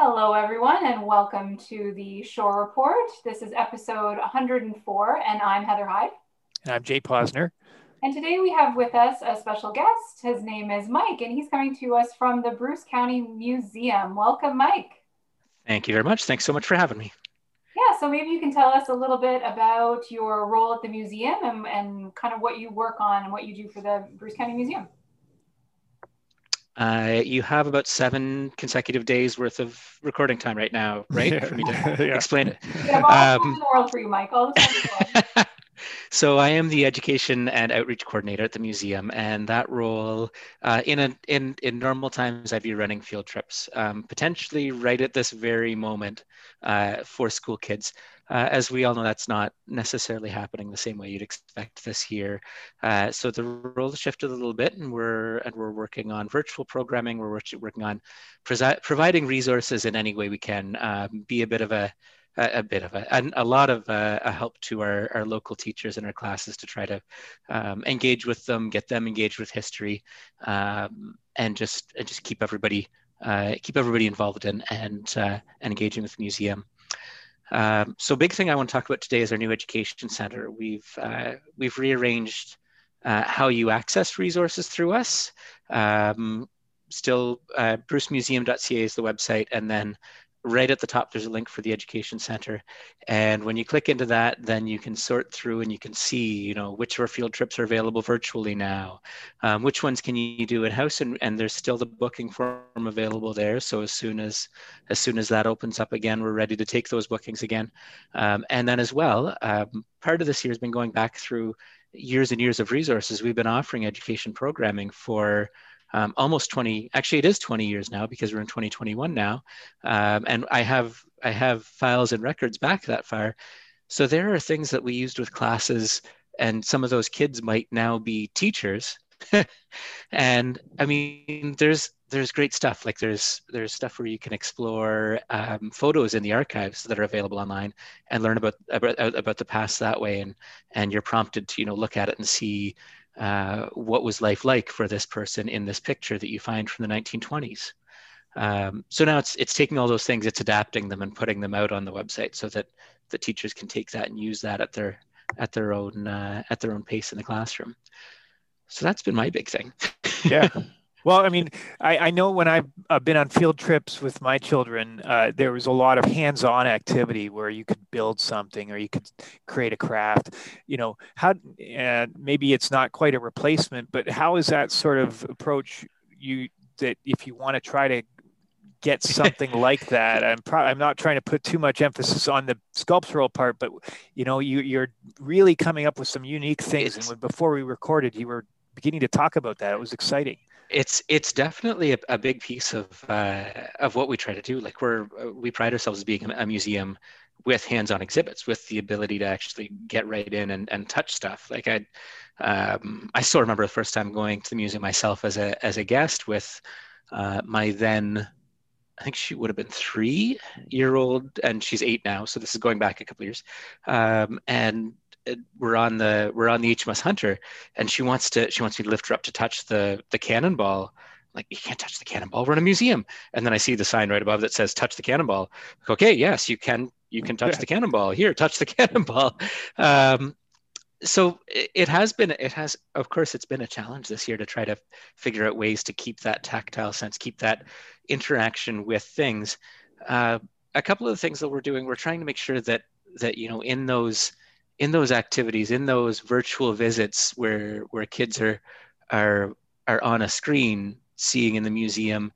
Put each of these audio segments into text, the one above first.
Hello, everyone, and welcome to the Shore Report. This is episode 104, and I'm Heather Hyde. And I'm Jay Posner. And today we have with us a special guest. His name is Mike, and he's coming to us from the Bruce County Museum. Welcome, Mike. Thank you very much. Thanks so much for having me. Yeah, so maybe you can tell us a little bit about your role at the museum and, and kind of what you work on and what you do for the Bruce County Museum. Uh, you have about seven consecutive days worth of recording time right now, right? Yeah. For me to Yeah. explain it. We have all Um, the world for you, Mike. So I am the education and outreach coordinator at the museum, and that role, uh, in a in in normal times, I'd be running field trips, um, potentially right at this very moment, uh, for school kids. Uh, as we all know, that's not necessarily happening the same way you'd expect this year. Uh, so the role shifted a little bit, and we're and we're working on virtual programming. We're working on providing resources in any way we can. Um, be a bit of a a, a bit of a, and a lot of uh, a help to our, our local teachers in our classes to try to um, engage with them, get them engaged with history, um, and just and just keep everybody uh, keep everybody involved in and uh, and engaging with the museum. Um, so big thing I want to talk about today is our new education center. We've uh, we've rearranged uh, how you access resources through us. Um, still, uh, brucemuseum.ca is the website, and then right at the top there's a link for the education center. And when you click into that then you can sort through and you can see you know which of our field trips are available virtually now. Um, which ones can you do in house and, and there's still the booking form available there. So as soon as as soon as that opens up again we're ready to take those bookings again. Um, and then as well um, part of this year has been going back through years and years of resources. We've been offering education programming for um, almost 20 actually it is 20 years now because we're in 2021 now. Um, and i have i have files and records back that far. So there are things that we used with classes and some of those kids might now be teachers. And i mean there's there's great stuff. Like there's there's stuff where you can explore um, photos in the archives that are available online and learn about, about about the past that way. And and you're prompted to you know look at it and see uh, what was life like for this person in this picture that you find from the 1920s. Um, so now it's it's taking all those things, it's adapting them and putting them out on the website so that the teachers can take that and use that at their at their own uh, at their own pace in the classroom. So that's been my big thing. yeah. Well, I mean, I, I know when I've uh, been on field trips with my children, uh, there was a lot of hands-on activity where you could build something or you could create a craft. You know, how uh, maybe it's not quite a replacement, but how is that sort of approach you that if you want to try to get something like that? I'm pro- I'm not trying to put too much emphasis on the sculptural part, but you know, you you're really coming up with some unique things. It's- and when, before we recorded, you were beginning to talk about that. It was exciting. it's it's definitely a, a big piece of uh, of what we try to do. Like we're we pride ourselves as being a museum with hands-on exhibits, with the ability to actually get right in and, and touch stuff. Like I, um, I still remember the first time going to the museum myself as a as a guest with uh, my then. I think she would have been three year old, and she's eight now. So this is going back a couple years. Um, and we're on the we're on the HMS Hunter, and she wants to she wants me to lift her up to touch the the cannonball. Like you can't touch the cannonball. We're in a museum. And then I see the sign right above that says "Touch the cannonball." Like, okay, yes, you can. You can touch Yeah. the cannonball. Here, touch the cannonball. Um, so it, it has been. It has, of course, it's been a challenge this year to try to figure out ways to keep that tactile sense, keep that interaction with things. Uh, a couple of the things that we're doing, we're trying to make sure that that you know in those in those activities, in those virtual visits where where kids are are are on a screen seeing in the museum,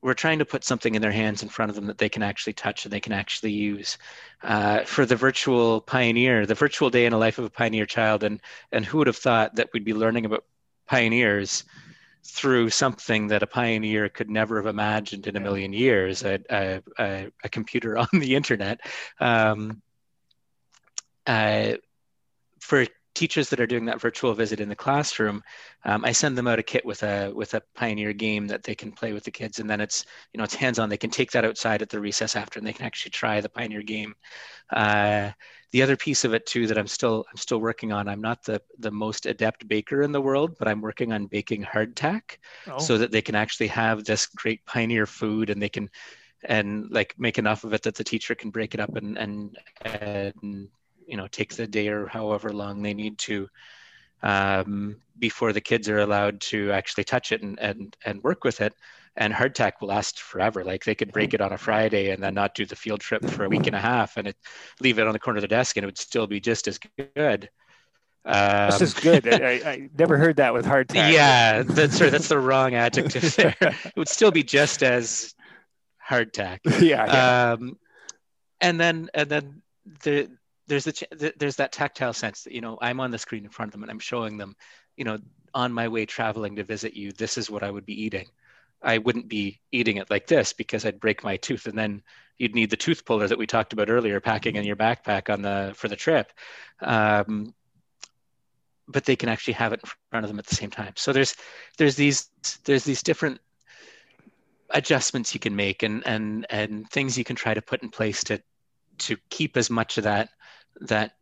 we're trying to put something in their hands in front of them that they can actually touch and they can actually use. Uh, for the virtual pioneer, the virtual day in the life of a pioneer child, and and who would have thought that we'd be learning about pioneers through something that a pioneer could never have imagined in a million years, a, a, a, a computer on the internet. Um, uh, for teachers that are doing that virtual visit in the classroom, um, I send them out a kit with a with a Pioneer game that they can play with the kids, and then it's you know it's hands on. They can take that outside at the recess after, and they can actually try the Pioneer game. Uh, the other piece of it too that I'm still I'm still working on. I'm not the the most adept baker in the world, but I'm working on baking hardtack Oh, so that they can actually have this great Pioneer food, and they can and like make enough of it that the teacher can break it up and and and you know take the day or however long they need to um, before the kids are allowed to actually touch it and and and work with it and hardtack will last forever like they could break it on a friday and then not do the field trip for a week and a half and it leave it on the corner of the desk and it would still be just as good um, this is good. I, I, never heard that with hardtack. Yeah, that's sorry, that's the wrong adjective there. it would still be just as hardtack. Yeah. yeah. Um, and then and then the there's the there's that tactile sense that you know I'm on the screen in front of them and I'm showing them, you know, on my way traveling to visit you, this is what I would be eating. I wouldn't be eating it like this because I'd break my tooth, and then you'd need the tooth puller that we talked about earlier, packing in your backpack on the for the trip. Um, but they can actually have it in front of them at the same time. So there's there's these there's these different adjustments you can make and and and things you can try to put in place to to keep as much of that that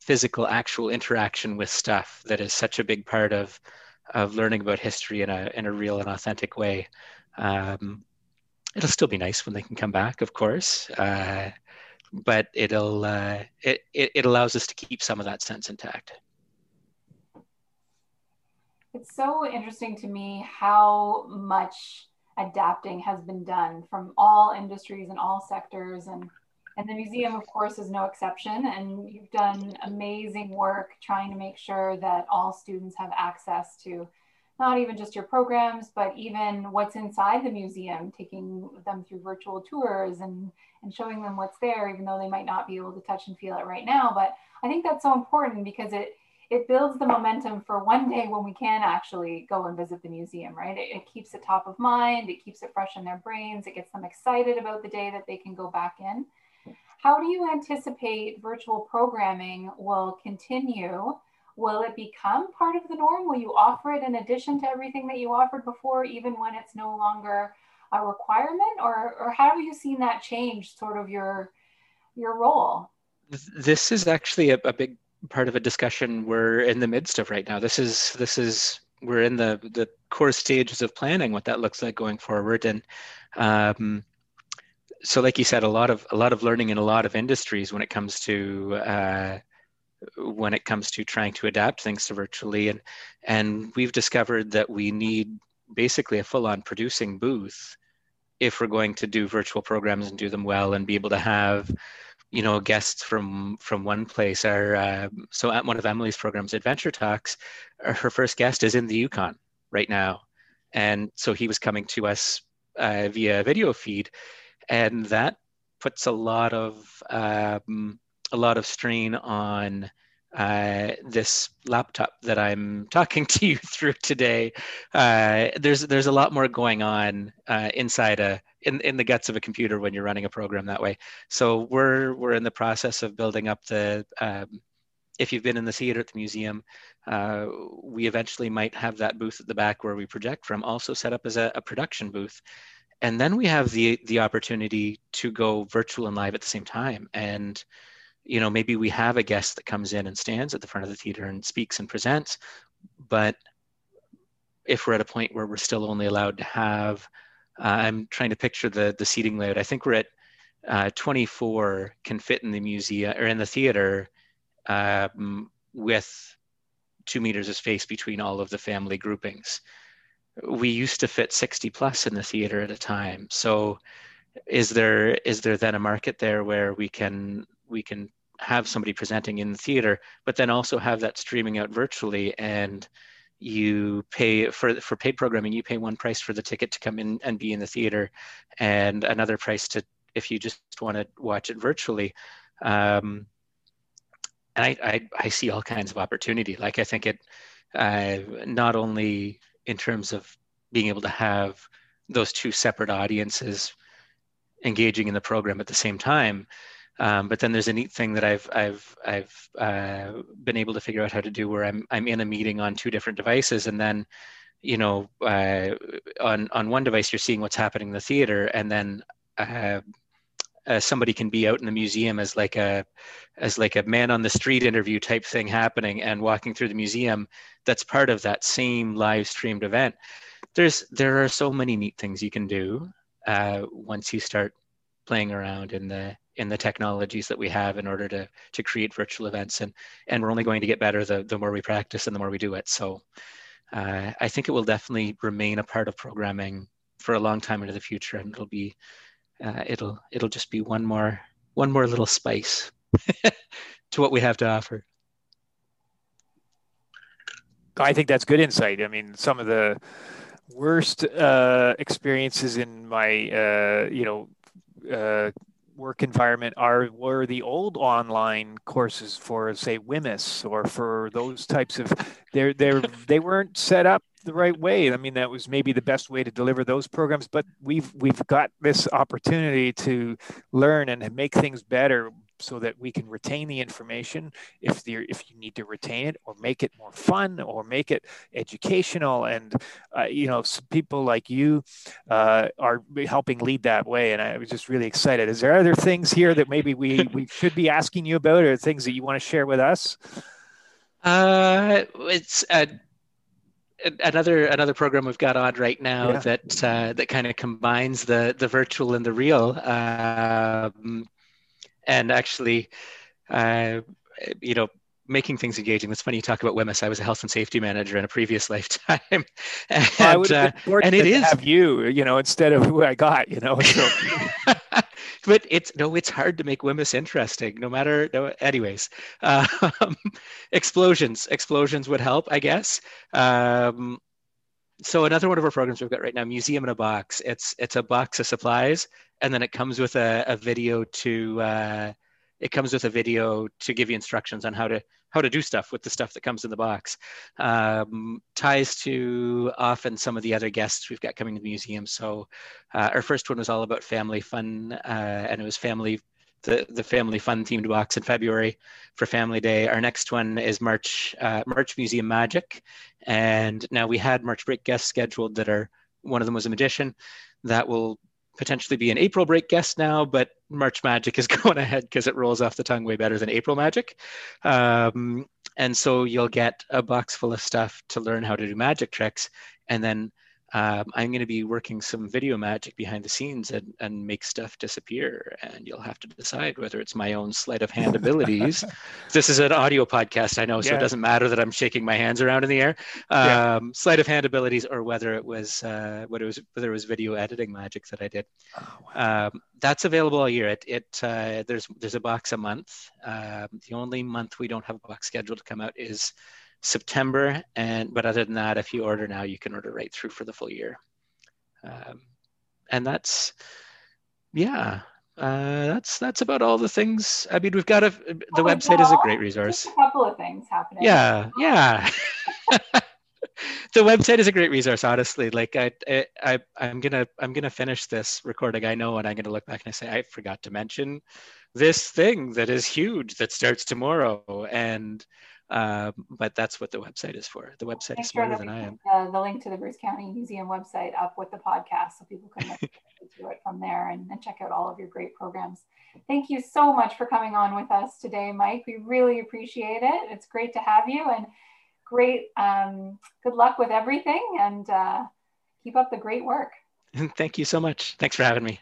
physical actual interaction with stuff that is such a big part of of learning about history in a in a real and authentic way. Um, it'll still be nice when they can come back, of course, uh, but it'll uh, it, it it allows us to keep some of that sense intact. It's so interesting to me how much adapting has been done from all industries and all sectors and and the museum of course is no exception and you've done amazing work trying to make sure that all students have access to not even just your programs but even what's inside the museum taking them through virtual tours and and showing them what's there even though they might not be able to touch and feel it right now but i think that's so important because it it builds the momentum for one day when we can actually go and visit the museum, right? It, it, keeps it top of mind, it keeps it fresh in their brains, it gets them excited about the day that they can go back in. How do you anticipate virtual programming will continue? Will it become part of the norm? Will you offer it in addition to everything that you offered before, even when it's no longer a requirement? Or, or how have you seen that change sort of your, your role? This is actually a, a big part of a discussion we're in the midst of right now. This is this is we're in the the core stages of planning what that looks like going forward, and um, so like you said, a lot of a lot of learning in a lot of industries when it comes to uh, when it comes to trying to adapt things to virtually, and and we've discovered that we need basically a full-on producing booth if we're going to do virtual programs and do them well and be able to have you know guests from from one place. Are uh, so at one of emily's programs adventure talks uh, her first guest is in the yukon right now. And so he was coming to us uh, via video feed and that puts a lot of um, a lot of strain on uh, this laptop that I'm talking to you through today. Uh, there's there's a lot more going on uh, inside a in, in the guts of a computer when you're running a program that way. So we're we're in the process of building up the. Um, if you've been in the theater at the museum, uh, we eventually might have that booth at the back where we project from, also set up as a, a production booth, and then we have the the opportunity to go virtual and live at the same time. And you know maybe we have a guest that comes in and stands at the front of the theater and speaks and presents but if we're at a point where we're still only allowed to have uh, i'm trying to picture the the seating layout. I think we're at uh, 24 can fit in the museum or in the theater um, with two meters of space between all of the family groupings we used to fit 60 plus in the theater at a time. So is there is there then a market there where we can we can have somebody presenting in the theater, but then also have that streaming out virtually and you pay for for paid programming you pay one price for the ticket to come in and be in the theater and another price to if you just want to watch it virtually. Um, and I, I, I see all kinds of opportunity. Like i think it uh, not only in terms of being able to have those two separate audiences engaging in the program at the same time. Um, but then there's a neat thing that I've I've I've uh, been able to figure out how to do where I'm I'm in a meeting on two different devices, and then you know uh, on on one device you're seeing what's happening in the theater, and then uh, uh, somebody can be out in the museum as like a as like a man on the street interview type thing happening and walking through the museum. That's part of that same live streamed event. There's there are so many neat things you can do uh, once you start playing around in the in the technologies that we have in order to to create virtual events and and we're only going to get better the, the more we practice and the more we do it so uh, i think it will definitely remain a part of programming for a long time into the future and it'll be uh, it'll it'll just be one more one more little spice to what we have to offer. I think that's good insight. I mean some of the worst uh, experiences in my uh, you know uh, work environment are were the old online courses for say WHMIS or for those types of they're they're they weren't set up the right way. I mean that was maybe the best way to deliver those programs, but we've we've got this opportunity to learn and make things better so that we can retain the information if you if you need to retain it or make it more fun or make it educational and uh, you know people like you uh, are helping lead that way and i was just really excited is there other things here that maybe we we should be asking you about or things that you want to share with us uh, it's uh, another another program we've got on right now yeah. that uh, that kind of combines the the virtual and the real um, and actually, uh, you know, making things engaging. That's funny you talk about WHMIS. I was a health and safety manager in a previous lifetime, and, well, uh, and it is have you, you know, instead of who I got, you know. So. but it's no, it's hard to make WHMIS interesting. No matter, no. Anyways, um, explosions, explosions would help, I guess. Um, so another one of our programs we've got right now, Museum in a Box. It's it's a box of supplies, and then it comes with a, a video to uh, it comes with a video to give you instructions on how to how to do stuff with the stuff that comes in the box. Um, ties to often some of the other guests we've got coming to the museum. So uh, our first one was all about family fun, uh, and it was family the, the family fun themed box in February for Family Day. Our next one is March uh, March Museum Magic, and now we had March break guests scheduled that are one of them was a magician that will potentially be an April break guest now, but March Magic is going ahead because it rolls off the tongue way better than April Magic. Um, and so you'll get a box full of stuff to learn how to do magic tricks, and then um, I'm going to be working some video magic behind the scenes and, and make stuff disappear. And you'll have to decide whether it's my own sleight of hand abilities. this is an audio podcast, I know, so yeah. it doesn't matter that I'm shaking my hands around in the air. Um, yeah. Sleight of hand abilities, or whether it was uh, what it was, whether it was video editing magic that I did. Oh, wow. um, that's available all year. It, it uh, there's there's a box a month. Um, the only month we don't have a box scheduled to come out is September. And but other than that, if you order now, you can order right through for the full year. Um, and that's yeah, uh, that's that's about all the things. I mean, we've got a the oh, website is a great resource. A couple of things happening. Yeah, yeah. the website is a great resource, honestly. Like I, I, I'm gonna, I'm gonna finish this recording. I know, and I'm gonna look back and I say I forgot to mention this thing that is huge that starts tomorrow, and um, but that's what the website is for. The website Make is smarter sure than I am. Uh, the link to the Bruce County Museum website up with the podcast so people can to it from there and, and check out all of your great programs. Thank you so much for coming on with us today, Mike. We really appreciate it. It's great to have you and great, um, good luck with everything and uh, keep up the great work. Thank you so much. Thanks for having me.